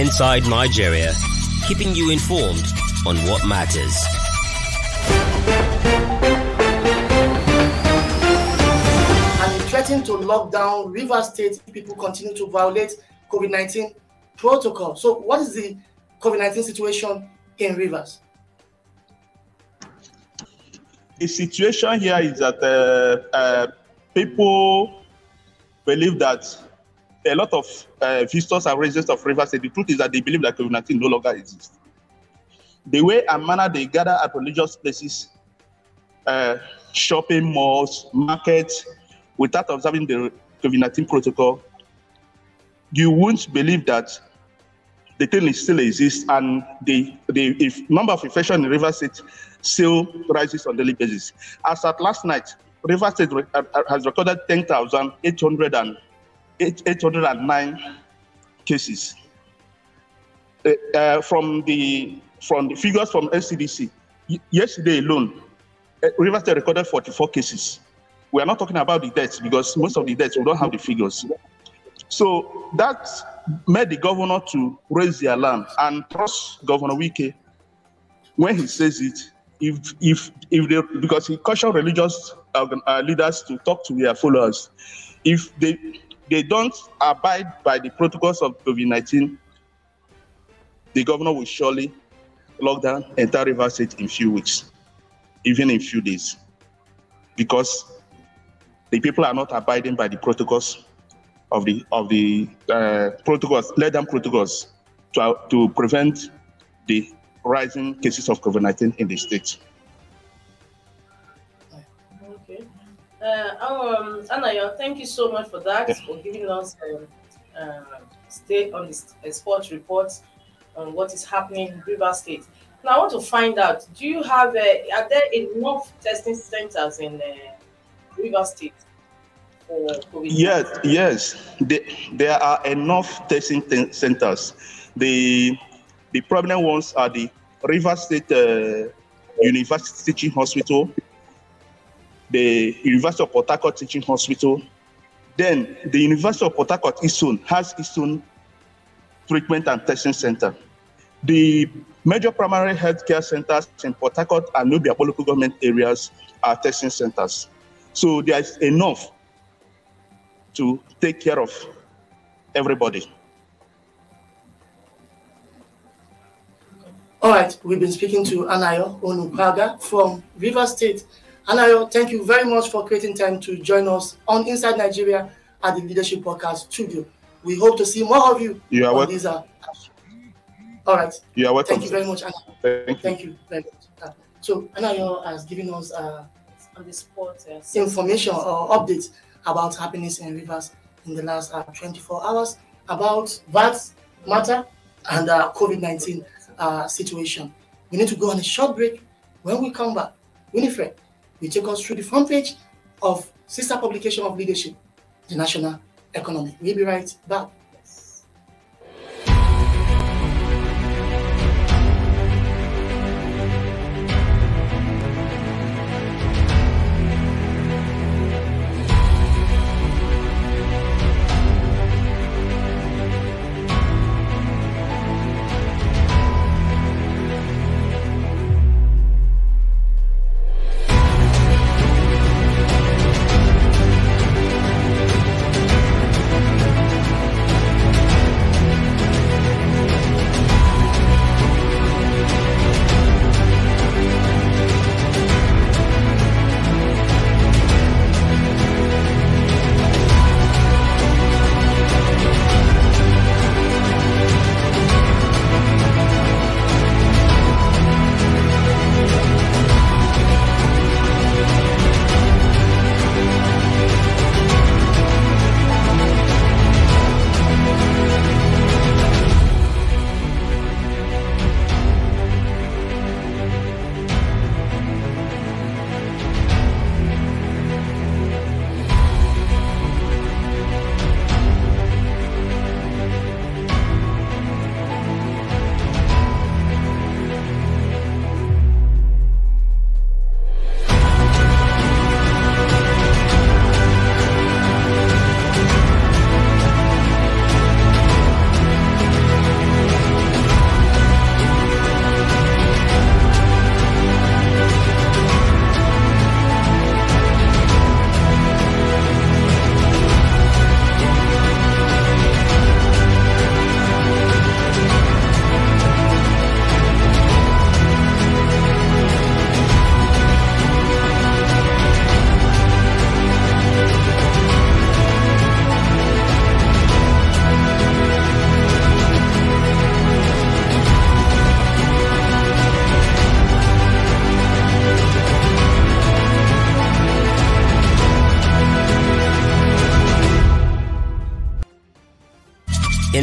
Inside Nigeria, keeping you informed on what matters. And threatening to lock down River State people continue to violate COVID 19 protocol. So, what is the COVID 19 situation in Rivers? The situation here is that uh, uh, people believe that a lot of uh, visitors and residents of Rivers State, the truth is that they believe that COVID 19 no longer exists. The way and manner they gather at religious places, uh, shopping malls, markets, without observing the COVID 19 protocol, you won't believe that the thing still exists and the, the if number of infection in Rivers State still rises on daily basis. As at last night, Rivers State re- uh, uh, has recorded 10,809 cases. Uh, from the from the figures from NCDC, yesterday alone, uh, Rivers State recorded 44 cases. We are not talking about the deaths because most of the deaths we don't have the figures. So that made the governor to raise the alarm and trust Governor Wike when he says it. If if if they because he cautioned religious uh, leaders to talk to their followers, if they they don't abide by the protocols of COVID nineteen, the governor will surely lock down entire River State in few weeks, even in few days, because the people are not abiding by the protocols of the of the uh, protocols, let them protocols to to prevent the rising cases of COVID-19 in the state. Uh, um, Anayo, thank you so much for that, for giving us um, uh, stay on this uh, sports report on what is happening in River State. Now, I want to find out: Do you have? Uh, are there enough testing centers in uh, River State? Yes, yes, the- there are enough testing ten- centers. The the prominent ones are the River State uh, University Teaching Hospital, the University of Port Harcourt Teaching Hospital. Then the University of Port Harcourt has its own treatment and testing center. The major primary healthcare centers in Port Harcourt and Nubia local government areas are testing centers. So there is enough to take care of everybody. All right, we've been speaking to Anayo Onupaga from River State. Anayo, thank you very much for creating time to join us on Inside Nigeria at the Leadership Podcast Studio. We hope to see more of you You are welcome. these. Uh, all right, You are welcome. thank you very much, Anayo. Thank you. Thank you very much. So, Anayo has given us uh, on the sport. Uh, information or updates about happiness in rivers in the last uh, 24 hours about that matter and uh, COVID-19 uh, situation. We need to go on a short break. When we come back, Winifred will take us through the front page of sister publication of leadership, the national economy. We'll be right back.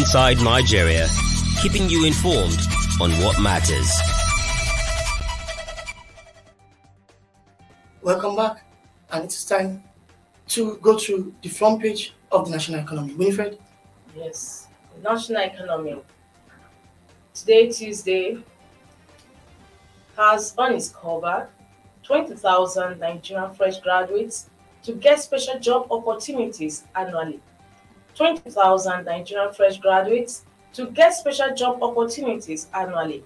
Inside Nigeria, keeping you informed on what matters. Welcome back, and it's time to go to the front page of the national economy. Winifred? Yes, national economy. Today, Tuesday, has on its cover 20,000 Nigerian fresh graduates to get special job opportunities annually. 20,000 Nigerian fresh graduates to get special job opportunities annually.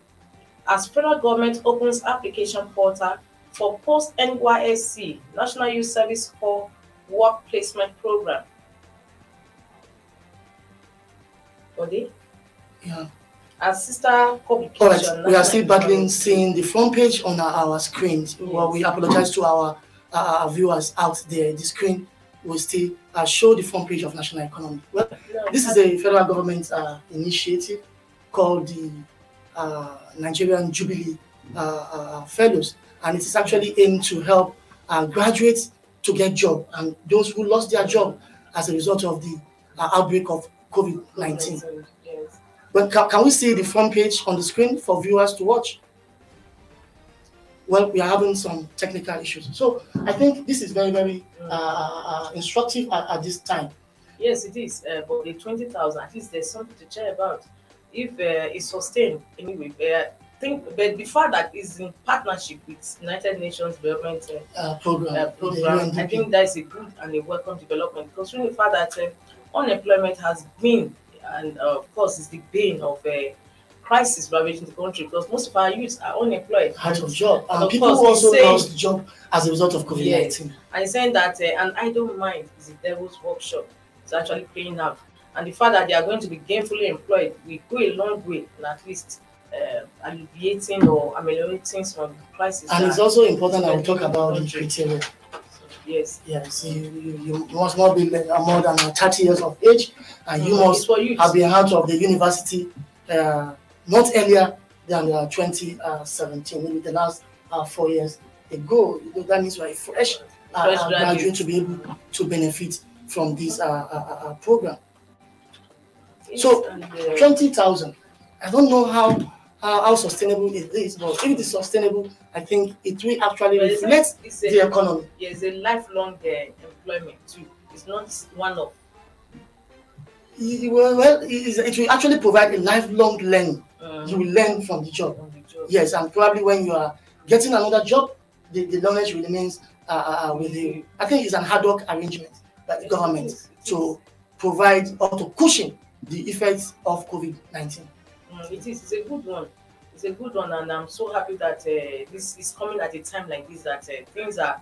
As federal government opens application portal for post NYSC National Youth Service Corps Work Placement Program. Body? Yeah. As sister publication. All right, we are still battling seeing the front page on our, our screens. Well, we apologize to our, our viewers out there. The screen will still uh, show the front page of national economy. Well, this is a federal government uh, initiative called the uh, Nigerian Jubilee uh, uh, Fellows, and it is actually aimed to help uh, graduates to get job and those who lost their job as a result of the uh, outbreak of COVID 19. But can, can we see the front page on the screen for viewers to watch? Well, we are having some technical issues. So I think this is very, very uh, uh, instructive at, at this time. Yes, it is. Uh, but the 20,000, at least there's something to check about. If uh, it's sustained anyway, uh, think, but the fact that it's in partnership with United Nations Development program, uh, program, I think that is a good and a welcome development. Considering the fact that uh, unemployment has been, and uh, of course, is the bane of crisis ravaging the country because most of our youths are unemployed. out of job, and Of people course, also saying- lost job as a result of COVID nineteen. And he's saying that uh, an idle mind is the devil's workshop. It's actually paying out. And the fact that they are going to be gainfully employed will go a long way in at least uh, alleviating or ameliorating some of the crisis. And it's also important that we talk about the criteria. yes. Yes, you, you, you must not be more than 30 years of age, and you Mhm. must youth. have been out of the university uh, not earlier than uh, 2017, maybe the last uh, four years ago. That means we're a fresh, uh, Fresh uh, graduate. to be able to benefit from this uh, uh, uh, uh, program. So, and, uh, 20,000. I don't know how, how how sustainable it is, but if it is sustainable, I think it will actually reflect it's the economy. yeah, it's a lifelong uh, employment too. It's not one of Well, well, it will actually provide a lifelong learning. uh, You will learn from the job. on the job. Yes, and probably when you are getting another job, the, the knowledge remains uh, uh, uh, with you. I think it's an ad hoc arrangement by the government to provide or to cushion the effects of COVID 19. Mm, it is. It's a good one. It's a good one, and I'm so happy that uh, this is coming at a time like this. That uh, things are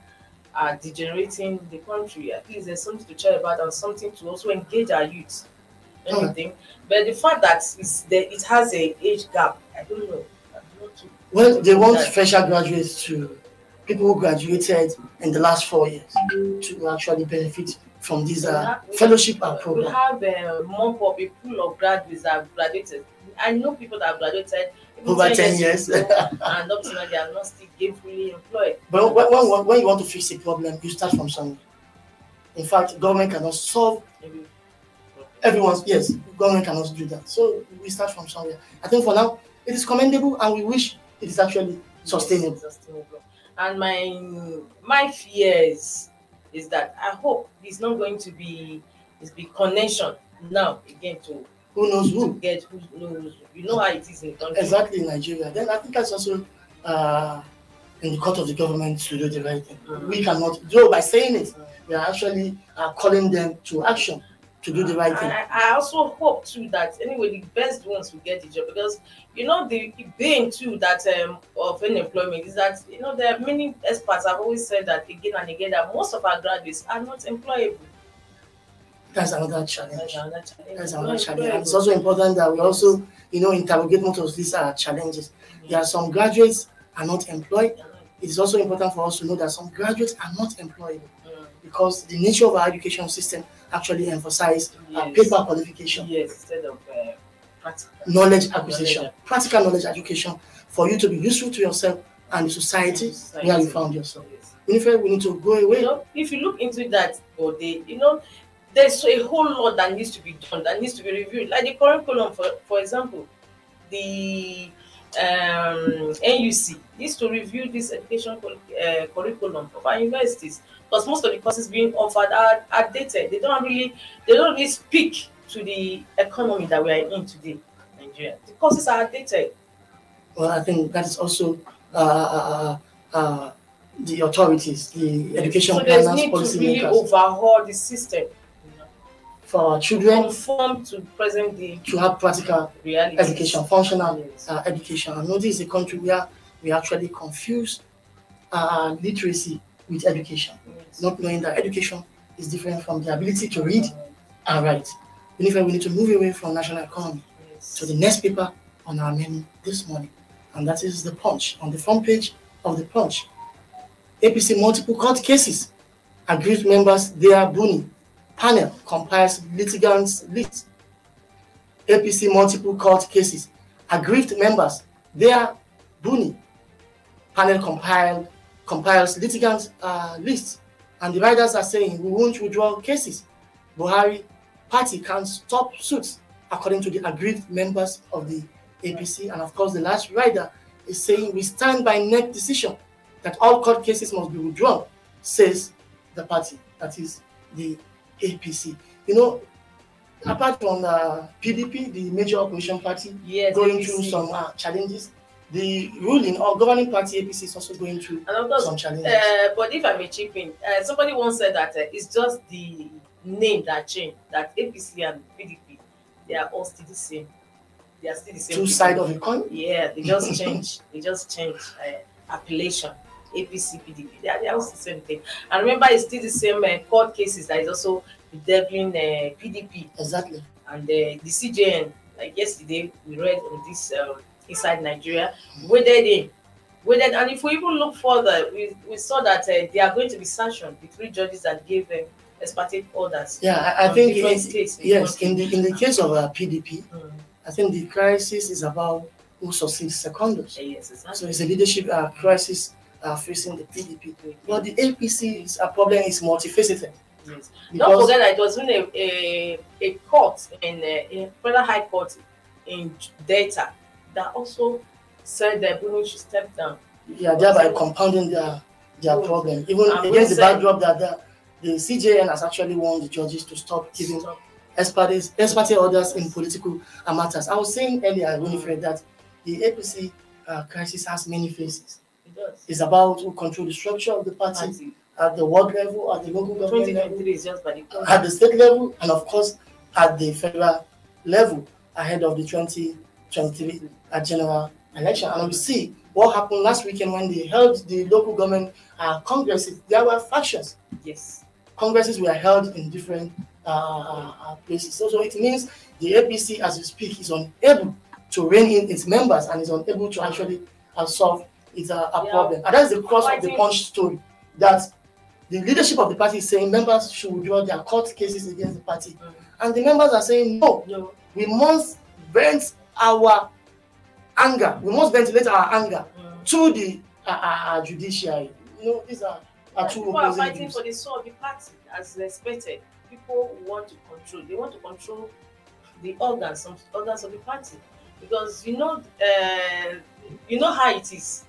are degenerating the country. At least there's something to chat about and something to also engage our youth. Anything, but the fact that it's the, it has a age gap, I don't know. I'm not too- Well, they want that. fresher graduates to people who graduated in the last four years to actually benefit from this uh, fellowship We program. have uh, more of a pool of graduates that have graduated. I know people that have graduated Over 10 years. ago, and up to now they are not still gainfully employed. But when, when, when you want to fix a problem, you start from somewhere. In fact, government cannot solve everyone's yes, government cannot do that. So we start from somewhere. I think for now it is commendable and we wish it is actually sustainable. Sustainable. And my my fears is that I hope it's not going to be it's be connection now again to Who knows who? get who knows you know how it is in country. Exactly in Nigeria. Then I think that's also uh, in the court of the government to do the right thing. Mhm. We cannot, though by saying it, we are actually uh, calling them to action to do the right thing. I, I also hope too that anyway the best ones will get the job because you know the bane too that um of unemployment is that you know there are many experts have always said that again and again that most of our graduates are not employable. That's another challenge. That's another challenge. That's another challenge. And it's also important that we also, you know, interrogate most of these uh, challenges. There are some graduates are not employed. It is also important for us to know that some graduates are not employable because the nature of our education system actually emphasizes uh, yes. paper qualification, Yes, instead of uh, practical. knowledge acquisition, Knowledge. practical knowledge education for you to be useful to yourself and the society where you found yourself. Yes. Winifred, we need to go You away. know, if you look into that, or they, you know, there's a whole lot that needs to be done, that needs to be reviewed. Like the curriculum, for for example, the um, NUC needs to review this education uh, curriculum of our universities because most of the courses being offered are, are dated. They don't really they don't really speak to the economy that we are in today, Nigeria. The courses are dated. Well, I think that is also uh, uh, uh, the authorities, the education so there's planners, need to really overhaul the system for our children conform to present day to have practical reality. education, functional uh, education. I know this is a country where we actually confuse uh, literacy with education, Yes. not knowing that education is different from the ability to read and write. Therefore, we need to move away from national economy Yes. to the next paper on our menu this morning, and that is the Punch. On the front page of the Punch, APC multiple court cases, aggrieved members they are Buni panel compiles litigants list. APC multiple court cases, aggrieved members their Buni panel compiled compiles litigants uh, list, and the writers are saying we won't withdraw cases. Buhari party can stop suits according to the aggrieved members of the APC. And of course, the last rider is saying we stand by NEC decision that all court cases must be withdrawn, says the party, that is the APC. You know, apart from the PDP, the major opposition party, Yes, going APC. through some uh, challenges, the ruling or governing party APC is also going through And of course, some challenges. Uh, but if I may chip in, uh, somebody once said that uh, it's just the name that changed. That APC and PDP, they are all still the same. They are still the same. Two sides of the coin. Yeah, they just change. they just change uh, appellation. APC, PDP, they are, they are all the same thing. And remember, it's still the same uh, court cases that is also bedeviling uh, PDP Exactly. and uh, the CJN. Like yesterday, we read on this um, inside Nigeria, waded in, waded, and if we even look further, we, we saw that uh, they are going to be sanctioned. The three judges that gave them exparte orders. Yeah, I, I think in- states yes, in the in the case of uh, PDP, Mm. I think the crisis is about who succeeds Secondus. Yes, exactly. So it's a leadership uh, crisis uh, facing the PDP. But the APC's uh, problem is multifaceted. Yes. Don't forget that it was in a, a, a court in, a, in Federal High Court in Delta that also said that Buni should step down. yeah, thereby compounding their their Oh. problem. Even And against the said- backdrop that the, the CJN has actually warned the judges to stop giving Stop. ex parte, orders in political uh, matters. I was saying earlier, Winifred, that the APC uh, crisis has many faces. Does. It's about who control the structure of the party Party. at the world level, at the local government level, 2023 is just by the at the state level, and of course at the federal level ahead of the 2023 uh, general election. And we see what happened last weekend when they held the local government uh, congresses. There were factions. Yes. Congresses were held in different uh, uh, uh, places. So, so it means the APC, as we speak, is unable to rein in its members and is unable to actually uh, solve its uh, a Yeah. problem. And that's the cross of the punch story. That the leadership of the party is saying members should withdraw their court cases against the party. Mm. And the members are saying, no, No. we must vent our anger. We must ventilate our anger Mm. to the uh, uh, uh, judiciary. You know, these are, are two People are fighting views. for the soul of the party as expected. People want to control. They want to control the organs, some organs of the party, because you know, uh, you know how it is.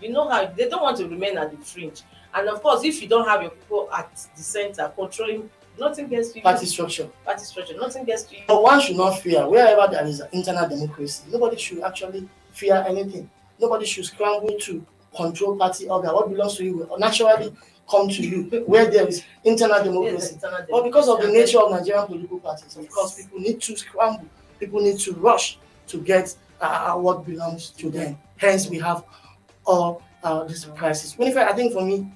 You know how they don't want to remain at the fringe. And of course, if you don't have your people at the center controlling, nothing gets to you. Party structure. party structure, nothing gets to you. But one should not fear. Wherever there is internal democracy, nobody should actually fear anything. Nobody should scramble to control party organ. What belongs to you will naturally come to you where there is internal democracy. internal But because of the nature of Nigerian political parties, of course, people need to scramble. People need to rush to get uh, what belongs to them. Hence, we have all uh, this crisis. Winifred, I think for me,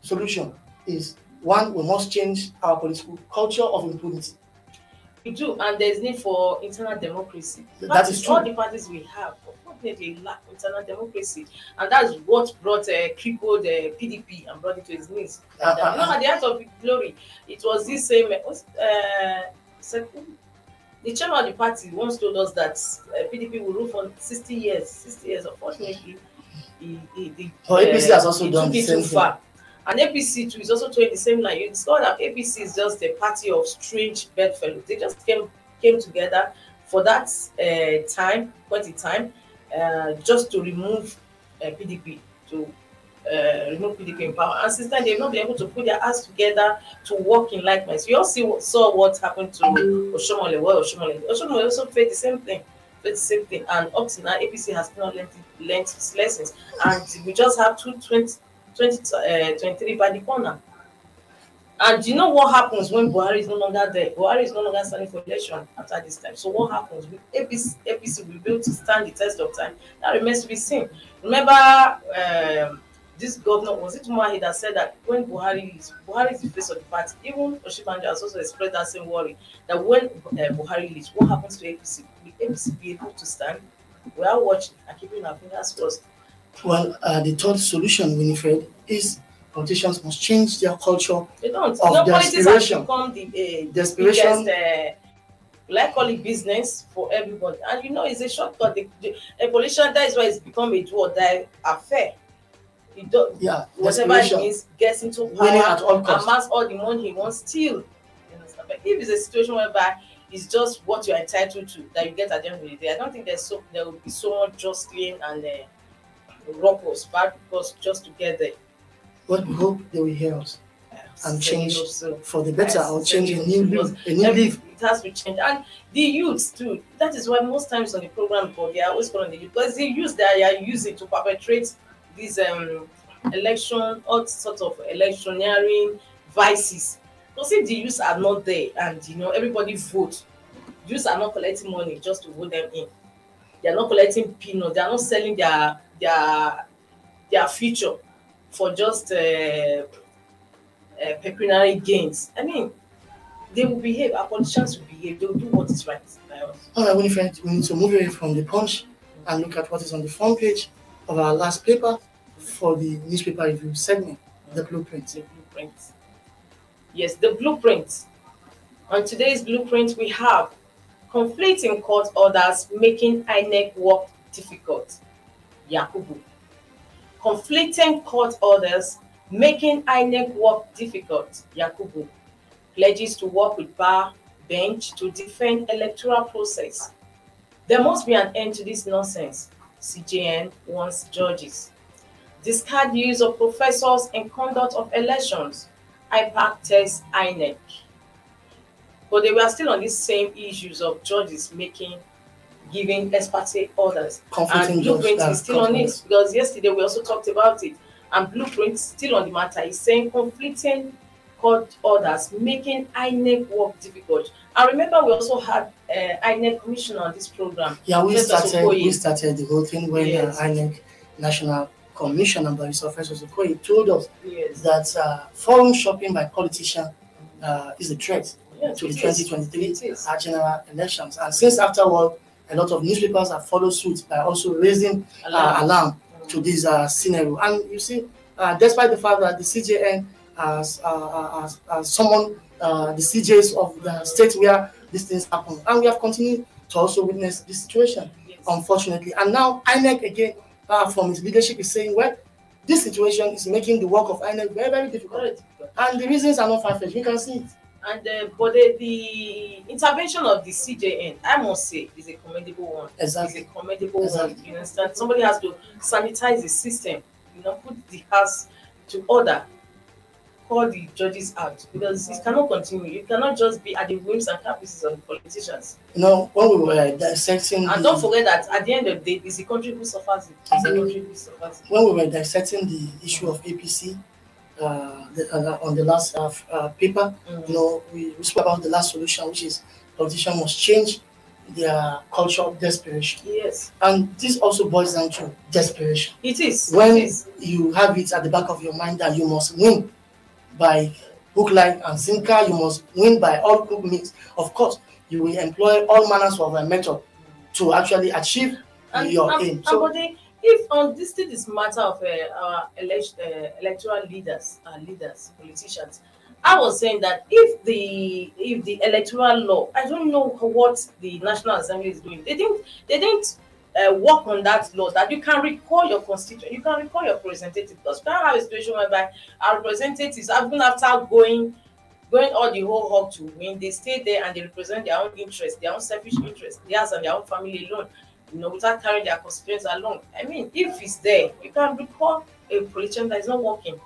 solution is one: we must change our political culture of impunity. We do, and there's need for internal democracy. That Parties, true. All the parties we have, unfortunately, lack internal democracy, and that's what brought uh, crippled uh, PDP and brought it to its knees. Uh, uh, you know, at the height of glory, it was this same. Uh, the chairman of the party once told us that uh, PDP will rule for 60 years. 60 years, unfortunately, he, he, he, Oh, APC has also done the same thing. And APC too is also toeing the same line. You discover that APC is just a party of strange bedfellows. They just came came together for that uh, time, point in time, uh, just to remove uh, PDP, to uh, remove PDP power. And since then, they've not been able to put their ass together to work in like minds. You all see saw what happened to Oshiomhole. Well, Oshiomhole, Oshiomhole also faced the same thing. Faced the same thing. And up to now, APC has not learned, learned its lessons. And we just have two 20, 20, uh, 23 by the corner. And you know what happens when Buhari is no longer there? Buhari is no longer standing for election after this time. So what happens? APC, APC will be able to stand the test of time? That remains to be seen. Remember, um, this governor was it Umahi that said that when Buhari is Buhari is the face of the party, even Osinbajo has also expressed that same worry that when uh, Buhari leaves, what happens to APC? Will APC be able to stand? We are watching and keeping our fingers crossed. Well, uh, the third solution, Winifred, is politicians must change their culture They don't. Of no, desperation. become the uh, Desperation. biggest, uh, like call it business for everybody. And you know, it's a shortcut. The, the, a politician, that is why it's become a do or die affair. He do, Yeah, whatever it desperation. means, gets into Winning at all power, amass all the money he wants. You understand? But if it's a situation whereby it's just what you're entitled to that you get at the end of the day, I don't think there's so there will be so much just jostling and uh, ruckus, bad because just to get there. But we hope they will hear us and change so. for the better or change a new leaf, a new leaf. It has to change. And the youths too. That is why most times on the program, but they are always calling the youth because the youth that they are using to perpetrate these um election, all sort of electioneering vices. Because if the youths are not there and you know everybody vote, youths are not collecting money just to vote them in. They are not collecting peanuts. They are not selling their their their future for just uh, uh, pecuniary gains. I mean, they will behave. Our politicians will behave. They will do what is right. by us. All right, Winifred, we need to move away from the punch and look at what is on the front page of our last paper for the newspaper review segment, the blueprint. The blueprint. Yes, the blueprint. On today's blueprint, we have conflicting court orders making INEC work difficult. Yakubu. Conflicting court orders making INEC work difficult. Yakubu. Pledges to work with bar bench to defend electoral process. There must be an end to this nonsense. CJN wants judges. Discard use of professors in conduct of elections. IPAC tests INEC. But they were still on these same issues of judges making, giving ex parte orders. Conflicting and Blueprint is still on it because yesterday we also talked about it. And Blueprint still on the matter is saying conflicting court orders making INEC work difficult. I remember, we also had uh, INEC commissioner on this program. Yeah, we Professor started we started the whole thing when Yes. uh, INEC National Commissioner Barrister Professor Okoye told us Yes. that uh, forum shopping by politicians uh, is a threat yes to the 2023 It is. uh, general elections. And since afterward, a lot of newspapers have followed suit by also raising uh, Alarm. alarm to this uh, scenario. And you see, uh, despite the fact that the CJN has, has, has summoned uh, the CJs of the states where these things happen, and we have continued to also witness this situation, Yes. unfortunately. And now INEC again, uh, from its leadership, is saying, well, this situation is making the work of INEC very, very difficult. And the reasons are not far-fetched. We can see it. And uh, but the, the intervention of the CJN, I must say, is a commendable one. Exactly. It's a commendable Exactly. one. You understand? Somebody has to sanitize the system. You know, put the house to order. Call the judges out because it cannot continue. You cannot just be at the whims and caprices of the politicians. No, when we were dissecting And the- don't forget that at the end of the day, it's the country who suffers it. It's the country who suffers it. when we were dissecting the issue of APC uh, the, uh, on the last uh, uh, paper, Mm. you know, we, we spoke about the last solution, which is politicians must change their culture of desperation. Yes, And this also boils down to desperation. it is. When it is. you have it at the back of your mind that you must win by hook, line, and sinker, you must win by all means. Of course, you will employ all manners of a method to actually achieve And, your and, aim. and So, they, if on this thing is matter of uh, our elect, uh, electoral leaders, uh, leaders, politicians, I was saying that if the if the electoral law, I don't know what the National Assembly is doing. They didn't they didn't uh, work on that law that you can recall your constituent, you can recall your representative because we can't have a situation whereby our representatives, even after going going all the whole hog to win, they stay there and they represent their own interests, their own selfish interests, theirs and their own family alone, you know, without carrying their constituents along. I mean, if it's there, you can recall a politician that is not working.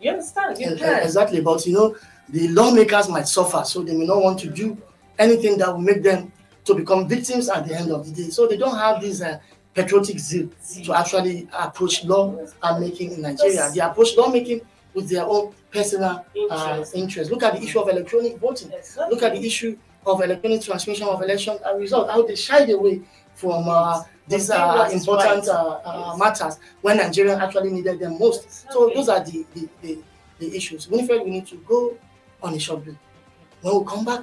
You understand? You can. Exactly, but you know, the lawmakers might suffer, so they may not want to do anything that will make them to become victims at the end of the day. So they don't have this uh, patriotic zeal to actually approach law and making in Nigeria. They approach lawmaking with their own personal uh, interest. interest. Look at the issue of electronic voting. Look at the issue of electronic transmission of election and result. How they shied away from uh, these uh, important. Uh, uh, matters when Nigeria actually needed them most. So those are the the, the, the issues. Winifred, we need to go on a short break. When we come back,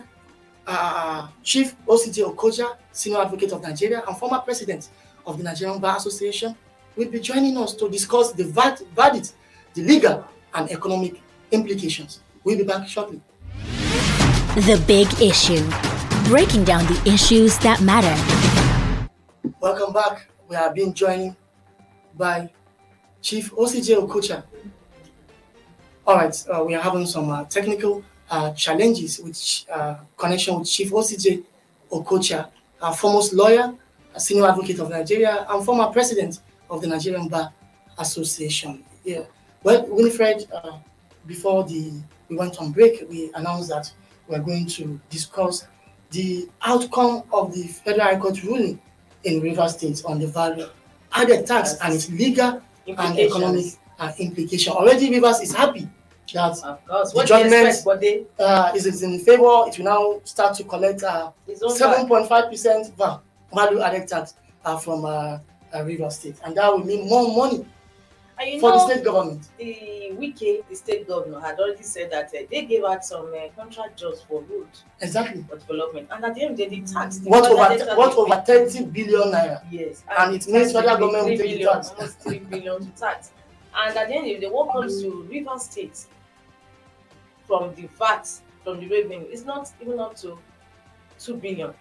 uh, Chief OCJ Okocha, Senior Advocate of Nigeria and former President of the Nigerian Bar Association, will be joining us to discuss the verdict, the legal and economic implications. We'll be back shortly. The Big Issue, breaking down the issues that matter. Welcome back. We are being joined by Chief OCJ Okocha. All right, uh, we are having some uh, technical challenges with uh, connection with Chief OCJ Okocha, a foremost lawyer, a senior advocate of Nigeria, and former president of the Nigerian Bar Association. Yeah. Well, Winifred, uh, before the we went on break, we announced that we're going to discuss the outcome of the Federal High Court ruling in River State on the value added tax and its legal and economic uh, implication. Already, Rivers is happy that the judgment uh, is in favor. It will now start to collect uh, 7.5% value added tax uh, from uh, uh, River State, and that will mean more money for the state government. The Wike, the state governor, had already said that uh, they gave out some uh, contract jobs for road exactly for development, and at the end of the day, the tax. What over what over thirty billion naira? Yes, and, and it means federal government will take tax. Almost three billion to tax. And at the end of the what comes to River State from the VAT, from the revenue, it's not even up to two billion.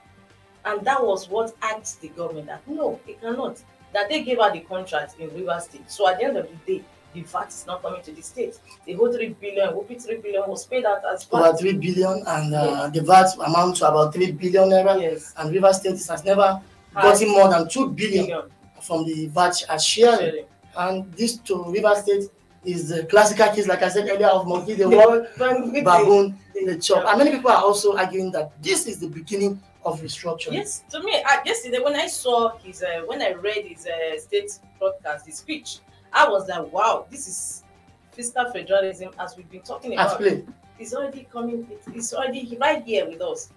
And that was what asked the government that no, it cannot that they gave her the contract in River State. So at the end of the day, the VAT is not coming to the state. The whole three billion, whoopee three billion was paid out as VAT. About three billion, and uh, yes. the VAT amount to about three billion naira. Yes. And River State has never gotten more than two billion, billion. from the VAT as sharing. And this to River State is the classical case, like I said earlier, of monkey the wall, baboon in the chop. And many people are also arguing that this is the beginning of restructuring. Yes, to me, uh, yesterday when I saw his, uh, when I read his uh, state broadcast, his speech, I was like, wow, this is fiscal federalism as we've been talking about. Play. It's already coming, it's already right here with us.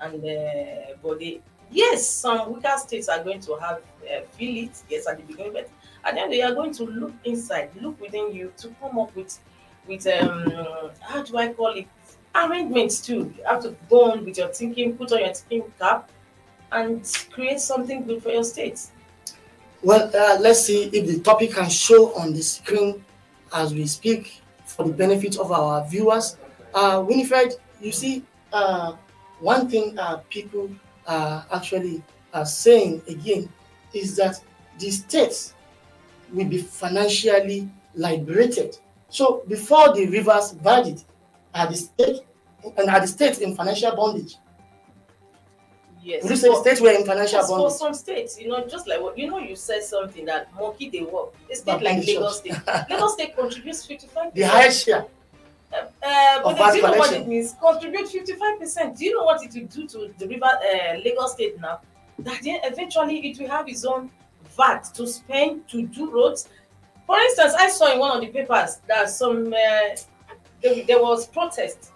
And uh, but they, yes, some weaker states are going to have uh, feel it, yes, at the beginning, but at the end they are going to look inside, look within you to come up with with um how do I call it arrangements too. You have to go on with your thinking, put on your thinking cap, and create something good for your state. Well, uh, let's see if the topic can show on the screen as we speak for the benefit of our viewers. Uh, Winifred, you see, uh, one thing uh, people are actually are saying again is that the states will be financially liberated. So before the rivers verdict, are the state and are the states in financial bondage? Yes. Would you say states were in financial bondage? For some states, you know, just like what you know, you said something that monkey they work. A state like Lagos State. Lagos State contributes 55 The highest share. Uh, uh, but do you know what it means? Contribute 55%. Do you know what it will do to the river uh, Lagos State now? That then eventually it will have its own VAT to spend to do roads. For instance, I saw in one of the papers that some uh, there, there was protest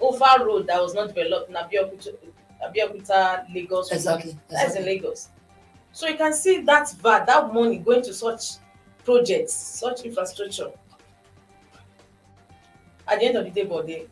over road that was not developed in Abeokuta, Abeokuta Lagos. Exactly, exactly. In Lagos. So you can see that VAT, that money going to such projects, such infrastructure. At the end of the day, body.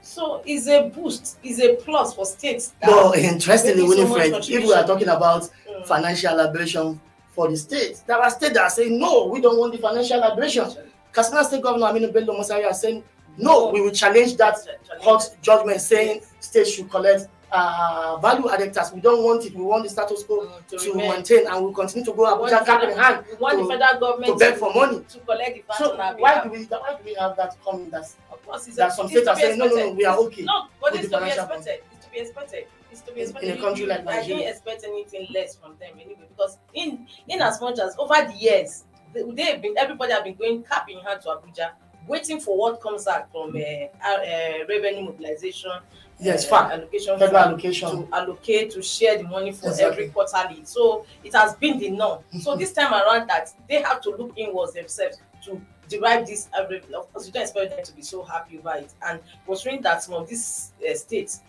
So it's a boost, it's a plus for states. No, interestingly, Winifred, so if we are talking about mm. financial liberation for the states, there are states that are saying, no, we don't want the financial liberation. Katsina State Governor Aminu Bello Masari are saying, no, we will challenge that court judgment saying states should collect uh, value added tax. We don't want it. We want the status quo Mm, to, to maintain, and we'll continue to go We Abuja the cap in hand we want the to, federal government to beg for money. to collect the So why do we why do we have that coming? That's Of course, that some states are saying, no, no, no, we are okay No, but it's the to be expected. It's to be expected. To be expected. in a country like I Nigeria. didn't expect anything less from them anyway, because in in as much as over the years, they, they've been everybody have been going cap in hand to Abuja, waiting for what comes out from uh, uh, uh, revenue mobilization. Yes, uh, allocation federal allocation. to allocate to share the money for Exactly. every quarterly. So it has been the norm. So this time around, that they have to look inwards themselves to derive this. Of course, you don't expect them to be so happy about it. And considering that some of these uh, states,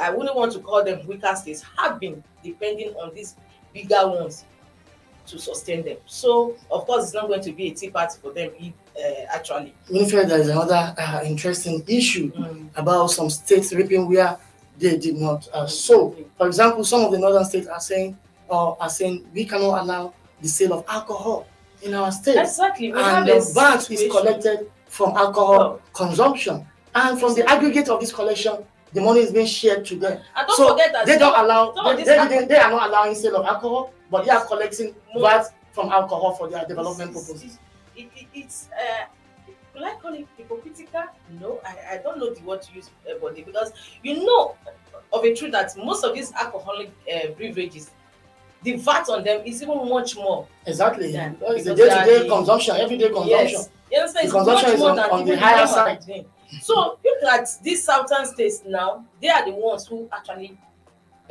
I wouldn't want to call them weaker states, have been depending on these bigger ones to sustain them. So of course, it's not going to be a tea party for them if, uh, actually. Winifred, there is another uh, interesting issue about some states reaping where they did not uh, sow. For example, some of the northern states are saying or are saying we cannot allow the sale of alcohol in our state. Exactly. We and the VAT is collected from alcohol consumption. And from the aggregate of this collection, the money is being shared to them. And don't so forget that they don't allow they, they, they, they are not allowing sale of alcohol, but they are collecting VAT from alcohol for their development purposes. It, it, it's uh, will I call it hypocritical? No, I, I don't know the word to use, uh, body because you know of a truth that most of these alcoholic uh, beverages, the VAT on them is even much more. Exactly. Yeah, it's the because they are day-to-day consumption, everyday consumption. Yes? The It's consumption much is on- than on the higher side. So look at these southern states now; they are the ones who actually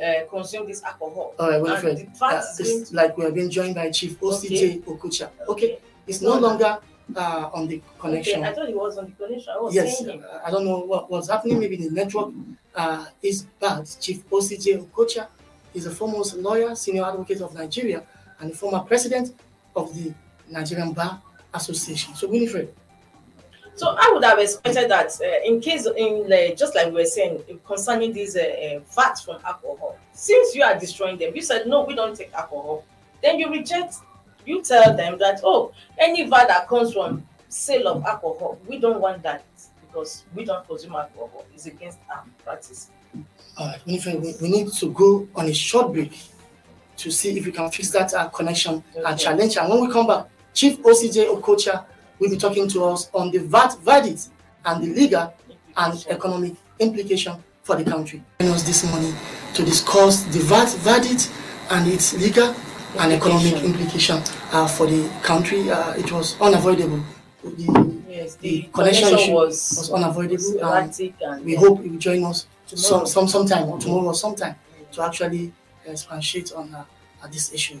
uh, consume this alcohol. All right, the Uh, it's like we have been joined by Chief OCJ Okocha. Okay, it's no No. longer uh, on the connection. Okay, I thought it was on the connection. I Yes, uh, I don't know what, was happening. Maybe the network uh, is bad. Chief OCJ Okocha is a foremost lawyer, senior advocate of Nigeria, and the former president of the Nigerian Bar Association. So, Winifred, So I would have expected that uh, in case, in uh, just like we were saying concerning these uh, uh, fats from alcohol, since you are destroying them, you said no, we don't take alcohol. Then you reject. You tell them that oh, any VAT that comes from sale of alcohol, we don't want that because we don't consume alcohol. It's against our practice. all right, we, we need to go on a short break to see if we can fix that uh, connection Okay. and challenge. And when we come back, Chief OCJ Okocha will be talking to us on the VAT verdict and the legal and economic implication for the country. Joining us this morning to discuss the VAT verdict and its legal and economic implication uh, for the country. Uh, it was unavoidable. The, Yes, the the connection connection was, was unavoidable, was and and we hope you will join us Tomorrow. some, some sometime or tomorrow or sometime to actually expatiate on uh, uh, this issue.